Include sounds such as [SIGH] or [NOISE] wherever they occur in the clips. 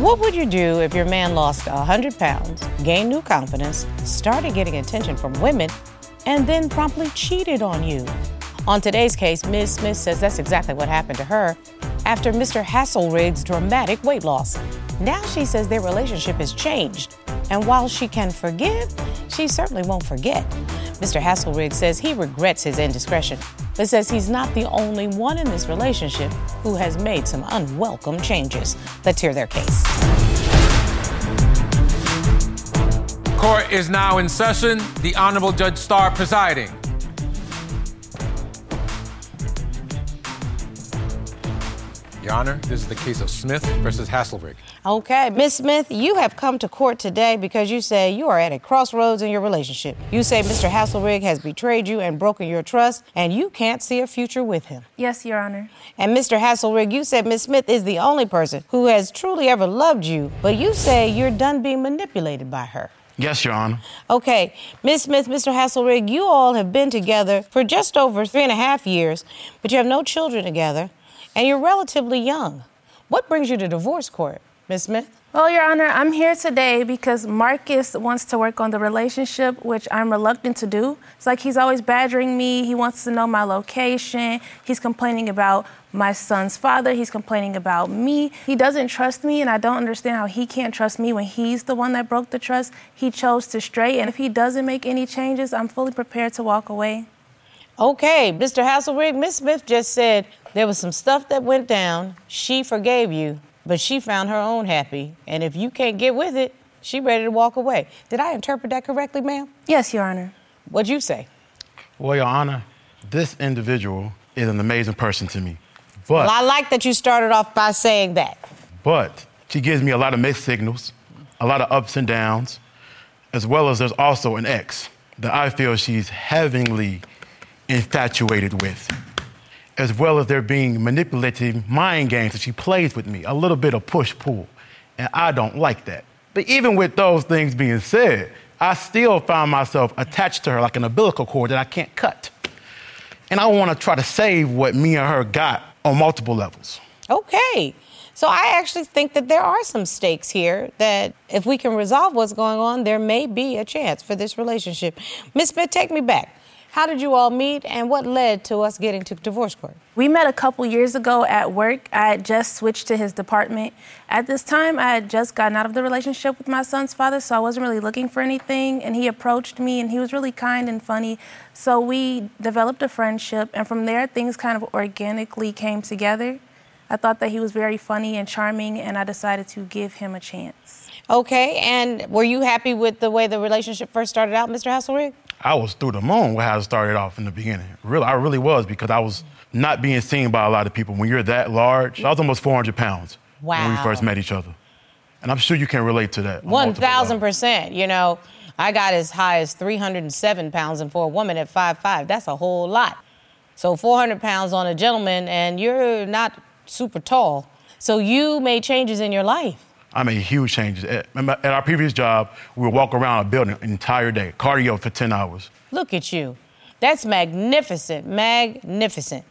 What would you do if your man lost 100 pounds, gained new confidence, started getting attention from women, and then promptly cheated on you? On today's case, Ms. Smith says that's exactly what happened to her after Mr. Haslerig's dramatic weight loss. Now she says their relationship has changed. And while she can forgive, she certainly won't forget. Mr. Haslerig says he regrets his indiscretion, but says he's not the only one in this relationship who has made some unwelcome changes. Let's hear their case. Court is now in session. The Honorable Judge Star presiding. Your Honor, this is the case of Smith versus Haslerig. Okay, Miss Smith, you have come to court today because you say you are at a crossroads in your relationship. You say Mr. Haslerig has betrayed you and broken your trust, and you can't see a future with him. Yes, Your Honor. And Mr. Haslerig, you said Miss Smith is the only person who has truly ever loved you, but you say you're done being manipulated by her. Yes, Your Honor. Okay, Miss Smith, Mr. Haslerig, you all have been together for just over three and a half years, but you have no children together, and you're relatively young. What brings you to divorce court, Miss Smith? Well, Your Honor, I'm here today because Marcus wants to work on the relationship, which I'm reluctant to do. It's like he's always badgering me. He wants to know my location. He's complaining about my son's father. He's complaining about me. He doesn't trust me, and I don't understand how he can't trust me when he's the one that broke the trust. He chose to stray, and if he doesn't make any changes, I'm fully prepared to walk away. Okay, Mr. Haslerig, Miss Smith just said there was some stuff that went down. She forgave you, but she found her own happy. And if you can't get with it, she ready to walk away. Did I interpret that correctly, ma'am? Yes, Your Honor. What'd you say? Well, Your Honor, this individual is an amazing person to me. But, Well, I like that you started off by saying that. but she gives me a lot of mixed signals, a lot of ups and downs, as well as there's also an ex that I feel she's heavily infatuated with, as well as there being manipulative mind games that she plays with me, a little bit of push pull. And I don't like that. But even with those things being said, I still find myself attached to her like an umbilical cord that I can't cut. And I want to try to save what me and her got on multiple levels. Okay. So I actually think that there are some stakes here that if we can resolve what's going on, there may be a chance for this relationship. Miss Smith, take me back. How did you all meet and what led to us getting to divorce court? We met a couple years ago at work. I had just switched to his department. At this time, I had just gotten out of the relationship with my son's father, so I wasn't really looking for anything. And he approached me, and he was really kind and funny. So we developed a friendship, and from there, things kind of organically came together. I thought that he was very funny and charming, and I decided to give him a chance. Okay, and were you happy with the way the relationship first started out, Mr. Haslerig? I was through the moon with how it started off in the beginning. Really, I really was because I was not being seen by a lot of people. When you're that large, I was almost 400 pounds when we first met each other. And I'm sure you can relate to that. on 1,000%. You know, I got as high as 307 pounds, and for a woman at 5'5, that's a whole lot. So 400 pounds on a gentleman, and you're not super tall. So you made changes in your life. I made huge changes. At, at our previous job, we would walk around a building an entire day, cardio for 10 hours. Look at you. That's magnificent, magnificent.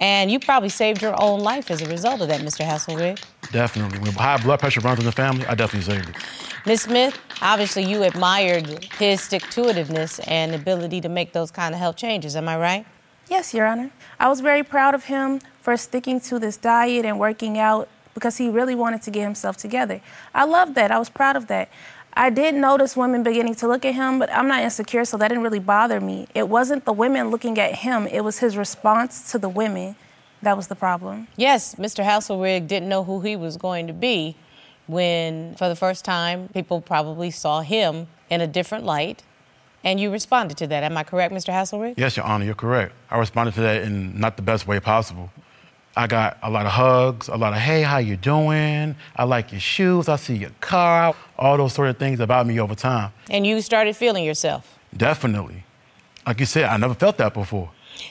And you probably saved your own life as a result of that, Mr. Haslerig. Definitely. When high blood pressure runs in the family, I definitely saved it. Ms. Smith, obviously you admired his stick to itiveness and ability to make those kind of health changes. Am I right? Yes, Your Honor. I was very proud of him for sticking to this diet and working out because he really wanted to get himself together. I love that. I was proud of that. I did notice women beginning to look at him, but I'm not insecure, so that didn't really bother me. It wasn't the women looking at him, it was his response to the women that was the problem. Yes, Mr. Haslerig didn't know who he was going to be when, for the first time, people probably saw him in a different light. And you responded to that. Am I correct, Mr. Haslerig? Yes, Your Honor, you're correct. I responded to that in not the best way possible. I got a lot of hugs, a lot of hey, how you doing? I like your shoes. I see your car. All those sort of things about me over time. And you started feeling yourself. Definitely. Like you said, I never felt that before.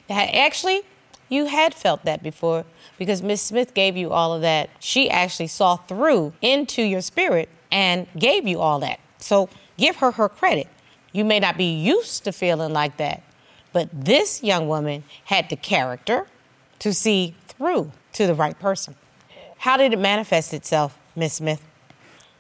Actually, you had felt that before because Miss Smith gave you all of that. She actually saw through into your spirit and gave you all that. So give her her credit. You may not be used to feeling like that, but this young woman had the character to see through to the right person. How did it manifest itself, Miss Smith?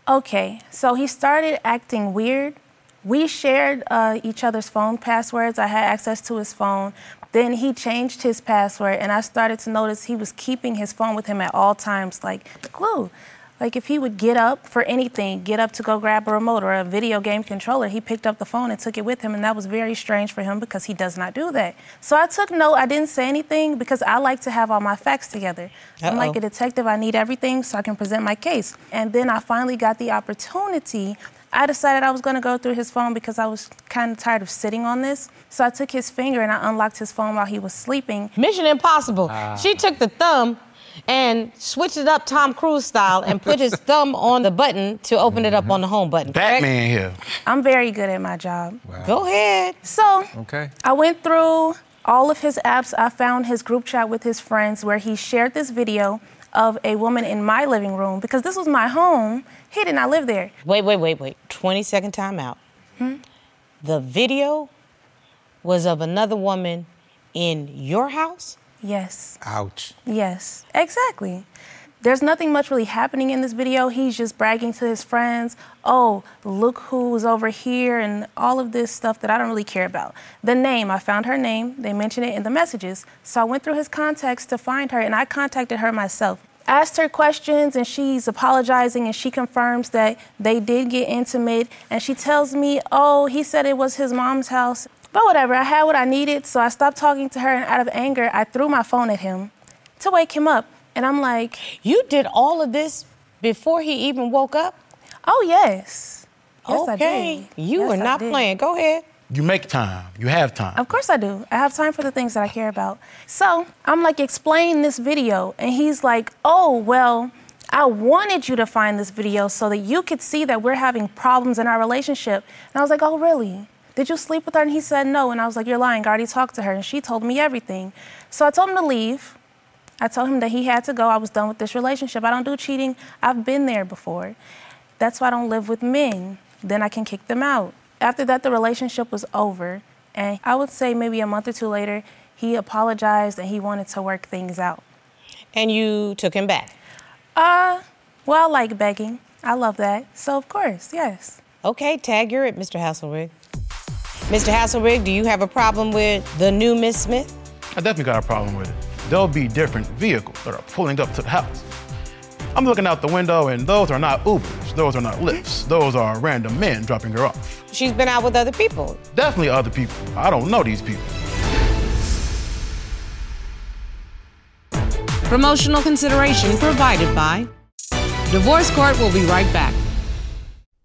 Okay, so he started acting weird. We shared uh, each other's phone passwords. I had access to his phone. Then he changed his password, and I started to notice he was keeping his phone with him at all times, like glue. Like if he would get up for anything, get up to go grab a remote or a video game controller, he picked up the phone and took it with him, and that was very strange for him because he does not do that. So I took note. I didn't say anything because I like to have all my facts together. Uh-oh. I'm like a detective. I need everything so I can present my case. And then I finally got the opportunity. I decided I was going to go through his phone because I was kind of tired of sitting on this. So I took his finger and I unlocked his phone while he was sleeping. Mission impossible. Uh. She took the thumb and switched it up Tom Cruise style and put his [LAUGHS] thumb on the button to open it up on the home button. Batman here. I'm very good at my job. Wow. Go ahead. So okay. I went through all of his apps. I found his group chat with his friends where he shared this video of a woman in my living room because this was my home. He did not live there. Wait, wait, wait, wait. 20 second timeout. Hmm? The video was of another woman in your house? Yes. Ouch. Yes, exactly. There's nothing much really happening in this video. He's just bragging to his friends, oh, look who's over here, and all of this stuff that I don't really care about. The name, I found her name. They mentioned it in the messages. So I went through his contacts to find her, and I contacted her myself. Asked her questions, and she's apologizing, and she confirms that they did get intimate. And she tells me, oh, he said it was his mom's house. But whatever, I had what I needed, so I stopped talking to her, and out of anger, I threw my phone at him to wake him up. And I'm like, You did all of this before he even woke up? Oh, yes. Yes, okay. You yes, were not playing. Go ahead. You make time. You have time. Of course I do. I have time for the things that I care about. So I'm like, explain this video. And he's like, oh, well, I wanted you to find this video so that you could see that we're having problems in our relationship. And I was like, oh, really? Did you sleep with her? And he said, No. And I was like, You're lying. I already talked to her. And she told me everything. So I told him to leave. I told him that he had to go. I was done with this relationship. I don't do cheating. I've been there before. That's why I don't live with men. Then I can kick them out. After that, the relationship was over. And I would say maybe a month or two later, he apologized and he wanted to work things out. And you took him back? Uh, well, I like begging. I love that. So, of course, yes. Okay, tag you're it, Mr. Haslerig. Mr. Haslerig, do you have a problem with the new Miss Smith? I definitely got a problem with it. There'll be different vehicles that are pulling up to the house. I'm looking out the window, and those are not Ubers. Those are not Lyfts. Those are random men dropping her off. She's been out with other people. Definitely other people. I don't know these people. Promotional consideration provided by Divorce Court will be right back.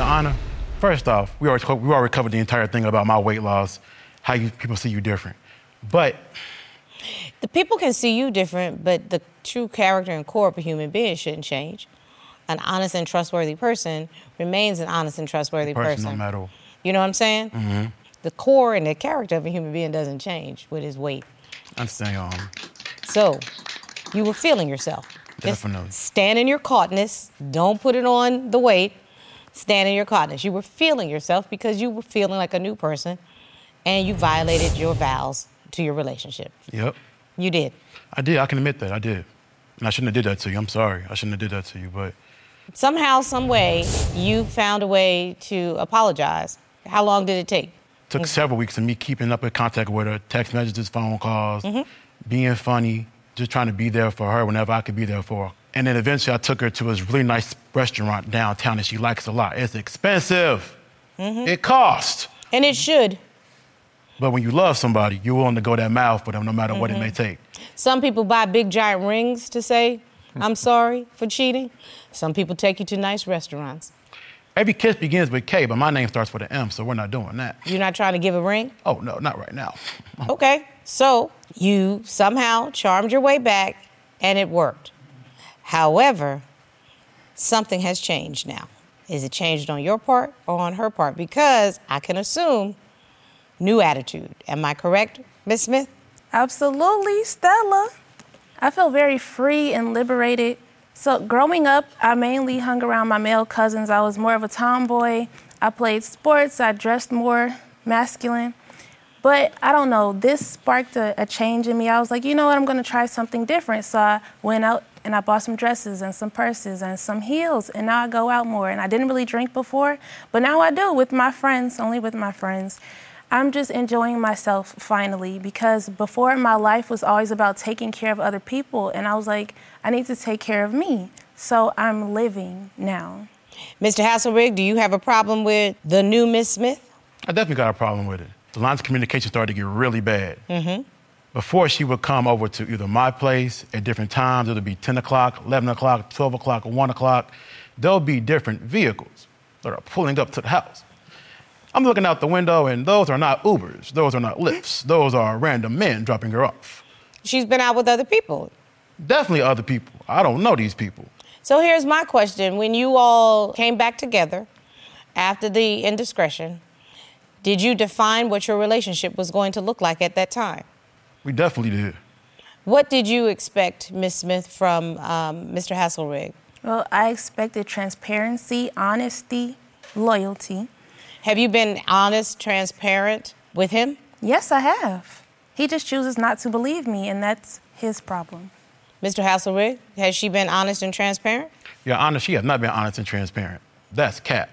Anna, first off, we already, we already covered the entire thing about my weight loss, how you, people see you different. But the people can see you different, but the true character and core of a human being shouldn't change. An honest and trustworthy person remains an honest and trustworthy person. person. No matter. You know what I'm saying? Mm-hmm. The core and the character of a human being doesn't change with his weight. I'm saying, um. So, you were feeling yourself. Definitely. Just stand in your caughtness. Don't put it on the weight stand in your cottage. You were feeling yourself because you were feeling like a new person and you violated your vows to your relationship. Yep. You did. I did. I can admit that. I did. And I shouldn't have did that to you. I'm sorry. I shouldn't have did that to you, but somehow, some way, you found a way to apologize. How long did it take? It Took several weeks of me keeping up in contact with her, text messages, phone calls, mm-hmm. being funny, just trying to be there for her whenever I could be there for her. And then eventually I took her to this really nice restaurant downtown that she likes a lot. It's expensive. Mm-hmm. It costs. And it should. But when you love somebody, you're willing to go that mile for them no matter what it may mm-hmm. take. Some people buy big giant rings to say, I'm [LAUGHS] sorry for cheating. Some people take you to nice restaurants. Every kiss begins with K, but my name starts with an M, so we're not doing that. You're not trying to give a ring? Oh, no, not right now. Okay. So you somehow charmed your way back and it worked. However, something has changed now. Is it changed on your part or on her part? Because I can assume new attitude. Am I correct, Miss Smith? Absolutely, Stella. I feel very free and liberated. So, growing up, I mainly hung around my male cousins. I was more of a tomboy. I played sports, I dressed more masculine. But I don't know, this sparked a, a change in me. I was like, you know what, I'm gonna try something different. So, I went out and I bought some dresses and some purses and some heels, and now I go out more. And I didn't really drink before, but now I do with my friends, only with my friends. I'm just enjoying myself finally because before my life was always about taking care of other people, and I was like, I need to take care of me. So I'm living now. Mr. Haslerig, do you have a problem with the new Miss Smith? I definitely got a problem with it. The lines of communication started to get really bad. Mm-hmm. Before she would come over to either my place at different times, it would be 10 o'clock, 11 o'clock, 12 o'clock, 1 o'clock. There'll be different vehicles that are pulling up to the house. I'm looking out the window, and those are not Ubers, those are not Lyfts, those are random men dropping her off. She's been out with other people. Definitely other people. I don't know these people. So here's my question. When you all came back together after the indiscretion, did you define what your relationship was going to look like at that time? We definitely did. What did you expect, Miss Smith, from um, Mr. Haslerig? Well, I expected transparency, honesty, loyalty. Have you been honest, transparent with him? Yes, I have. He just chooses not to believe me, and that's his problem. Mr. Haslerig, has she been honest and transparent? Your Honor, she has not been honest and transparent. That's cap.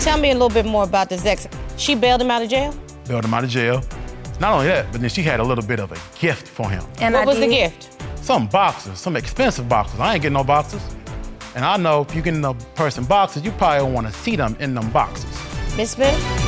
Tell me a little bit more about this ex. She bailed him out of jail? Bailed him out of jail. Not only that, but then she had a little bit of a gift for him. And what I was the gift? Some boxes, some expensive boxes. I ain't getting no boxes. And I know if you get a person boxes, you probably don't want to see them in them boxes. Miss Smith?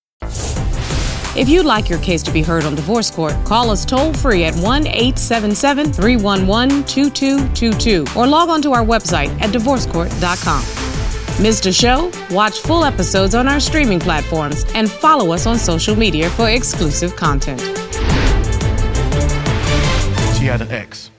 If you'd like your case to be heard on divorce court, call us toll free at 1 877 311 2222 or log on to our website at divorcecourt.com. Missed a show? Watch full episodes on our streaming platforms and follow us on social media for exclusive content. She had an ex.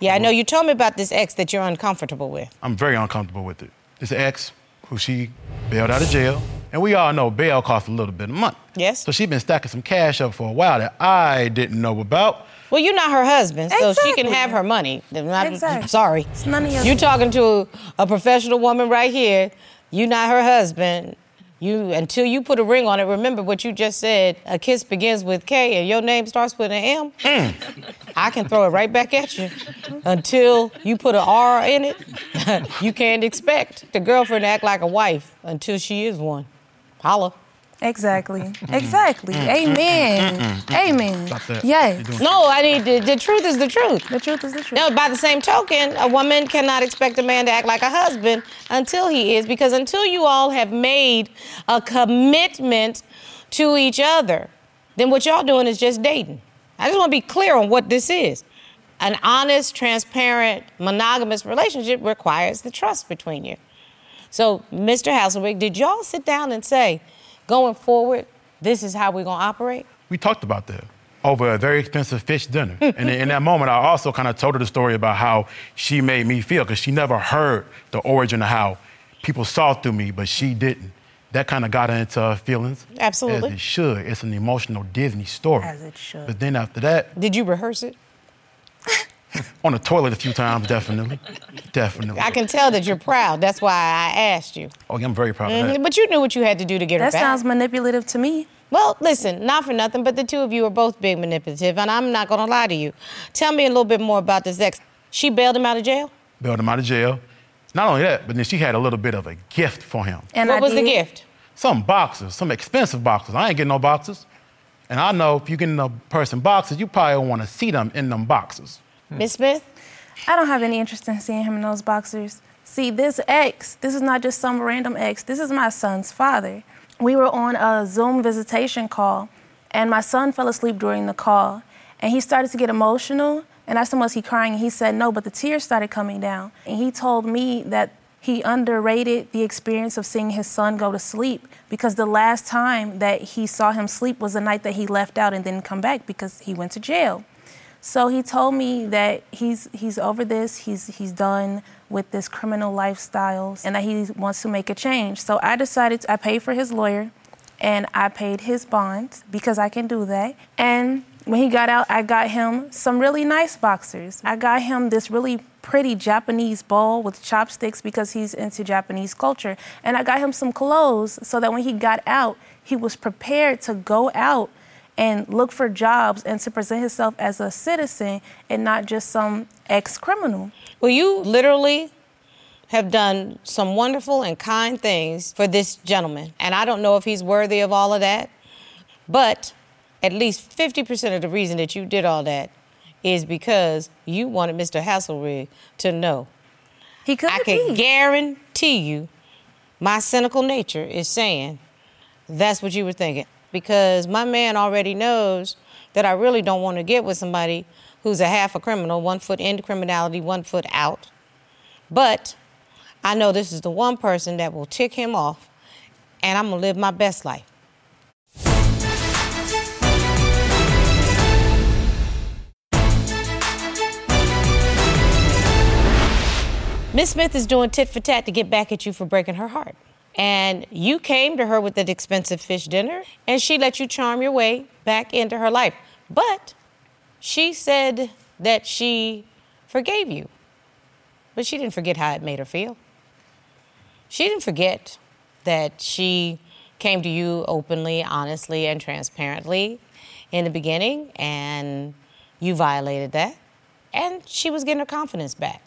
Yeah, I know you told me about this ex that you're uncomfortable with. I'm very uncomfortable with it. This ex who she bailed out of jail. And we all know bail costs a little bit of money. Yes. So she's been stacking some cash up for a while that I didn't know about. Well, you're not her husband, so she can have her money. I'm not- Exactly. Sorry. It's none of your You're talking to a professional woman right here. You're not her husband. You until you put a ring on it. Remember what you just said. A kiss begins with K, and your name starts with an M. Hmm. I can throw it right back at you. Until you put an R in it, [LAUGHS] you can't expect the girlfriend to act like a wife until she is one. Holla. Exactly. Exactly. Mm, mm, mm, Amen. Amen. Stop that. Yes. You're doing- No, I need the, the truth is the truth. The truth is the truth. No, by the same token, a woman cannot expect a man to act like a husband until he is, because until you all have made a commitment to each other, then what y'all doing is just dating. I just want to be clear on what this is. An honest, transparent, monogamous relationship requires the trust between you. So, Mr. Hasselbeck, did y'all sit down and say, going forward, this is how we're going to operate? We talked about that over a very expensive fish dinner. [LAUGHS] and in that moment, I also kind of told her the story about how she made me feel because she never heard the origin of how people saw through me, but she didn't. That kind of got her into her feelings. Absolutely. As it should. It's an emotional Disney story. As it should. But then after that, Did you rehearse it? [LAUGHS] [LAUGHS] on the toilet a few times, definitely. Definitely. I can tell that you're proud. That's why I asked you. Oh, yeah, I'm very proud of Mhm, that. But you knew what you had to do to get her back. That sounds manipulative to me. Well, listen, not for nothing, but the two of you are both big manipulative, and I'm not gonna lie to you. Tell me a little bit more about this ex. She bailed him out of jail? Bailed him out of jail. Not only that, but then she had a little bit of a gift for him. And what I was the gift? Some boxes, some expensive boxes. I ain't getting no boxes. And I know if you getting a person boxes, you probably want to see them in them boxes. Hmm. Miss Smith? I don't have any interest in seeing him in those boxers. See, this ex, this is not just some random ex. This is my son's father. We were on a Zoom visitation call, and my son fell asleep during the call, and he started to get emotional. And I asked him, Was he crying? And he said, No, but the tears started coming down. And he told me that he underrated the experience of seeing his son go to sleep because the last time that he saw him sleep was the night that he left out and didn't come back because he went to jail. So he told me that he's he's over this. He's he's done with this criminal lifestyle and that he wants to make a change. So I decided I paid for his lawyer and I paid his bond because I can do that. And when he got out, I got him some really nice boxers. I got him this really pretty Japanese bowl with chopsticks because he's into Japanese culture. And I got him some clothes so that when he got out, he was prepared to go out and look for jobs and to present himself as a citizen and not just some ex criminal. Well, you literally have done some wonderful and kind things for this gentleman. And I don't know if he's worthy of all of that, but at least 50% of the reason that you did all that is because you wanted Mr. Haslerig to know. He could I can guarantee you my cynical nature is saying that's what you were thinking. Because my man already knows that I really don't want to get with somebody who's a half a criminal, one foot into criminality, one foot out. But I know this is the one person that will tick him off, and I'm gonna live my best life. Miss Smith is doing tit for tat to get back at you for breaking her heart. And you came to her with an expensive fish dinner, and she let you charm your way back into her life. But she said that she forgave you. But she didn't forget how it made her feel. She didn't forget that she came to you openly, honestly, and transparently in the beginning, and you violated that. And she was getting her confidence back.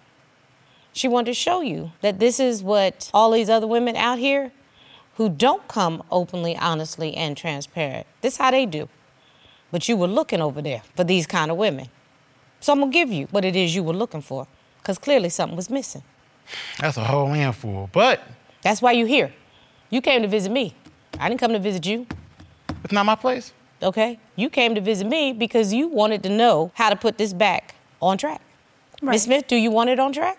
She wanted to show you that this is what all these other women out here who don't come openly, honestly, and transparent, this how they do. But you were looking over there for these kind of women. So I'm gonna give you what it is you were looking for, because clearly something was missing. That's a whole handful. But That's why you here. You came to visit me. I didn't come to visit you. it's not my place. Okay? You came to visit me because you wanted to know how to put this back on track. Right. Miss Smith, do you want it on track?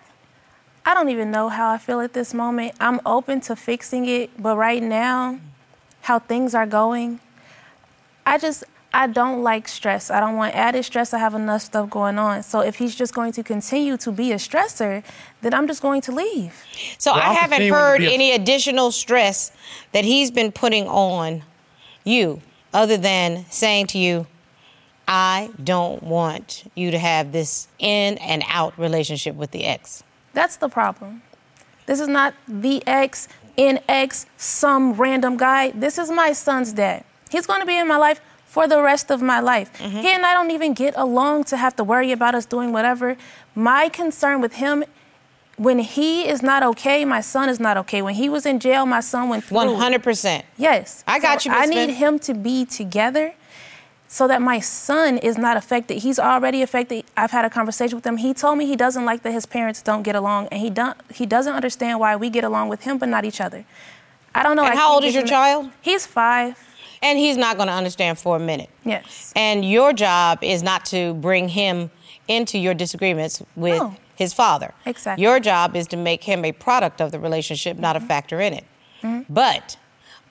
I don't even know how I feel at this moment. I'm open to fixing it, but right now, how things are going, I just I don't like stress. I don't want added stress. I have enough stuff going on. So if he's just going to continue to be a stressor, then I'm just going to leave. So Well, I haven't heard a- any additional stress that he's been putting on you other than saying to you, I don't want you to have this in and out relationship with the ex. That's the problem. This is not the ex, in ex, some random guy. This is my son's dad. He's going to be in my life for the rest of my life. Mm-hmm. He and I don't even get along to have to worry about us doing whatever. My concern with him, when he is not okay, my son is not okay. When he was in jail, my son went through. 100%. Yes. I got So you, Miss I need him to be together so that my son is not affected. He's already affected. I've had a conversation with him. He told me he doesn't like that his parents don't get along, and he don't. He doesn't understand why we get along with him but not each other. I don't know. And I how old is your child? He's five. And he's not going to understand for a minute. Yes. And your job is not to bring him into your disagreements with No. his father. Exactly. Your job is to make him a product of the relationship, not a mm-hmm. factor in it. Mm-hmm. But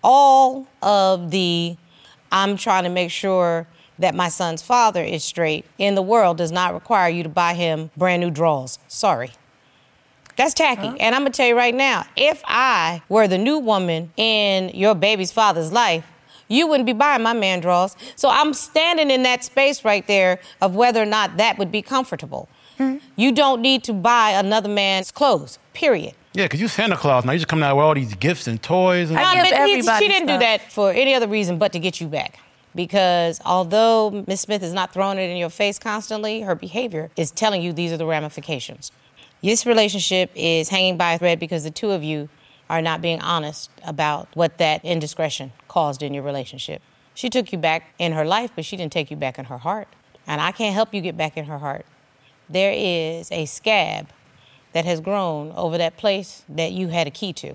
all of the I'm trying to make sure that my son's father is straight in the world does not require you to buy him brand new drawers. Sorry. That's tacky. Huh? And I'm going to tell you right now if I were the new woman in your baby's father's life, you wouldn't be buying my man drawers. So I'm standing in that space right there of whether or not that would be comfortable. Mm-hmm. You don't need to buy another man's clothes, period. Yeah, because you Santa Claus. Now you just coming out with all these gifts and toys. And I give everybody she didn't stuff. do that for any other reason but to get you back. Because although Miss Smith is not throwing it in your face constantly, her behavior is telling you these are the ramifications. This relationship is hanging by a thread because the two of you are not being honest about what that indiscretion caused in your relationship. She took you back in her life, but she didn't take you back in her heart. And I can't help you get back in her heart. There is a scab that has grown over that place that you had a key to.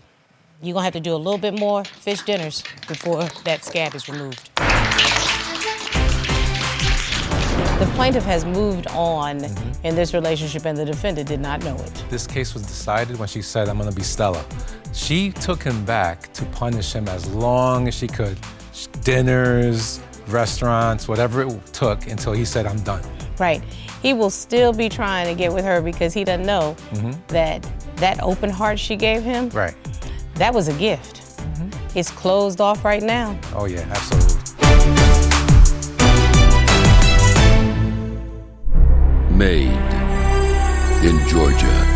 You're gonna have to do a little bit more fish dinners before that scab is removed. The plaintiff has moved on mm-hmm. in this relationship, and the defendant did not know it. This case was decided when she said, I'm gonna be Stella. She took him back to punish him as long as she could. Dinners, restaurants, whatever it took until he said, I'm done. Right. He will still be trying to get with her because he doesn't know mm-hmm. that that open heart she gave him, right. That was a gift. Mm-hmm. It's closed off right now. Oh, yeah, absolutely. Made in Georgia.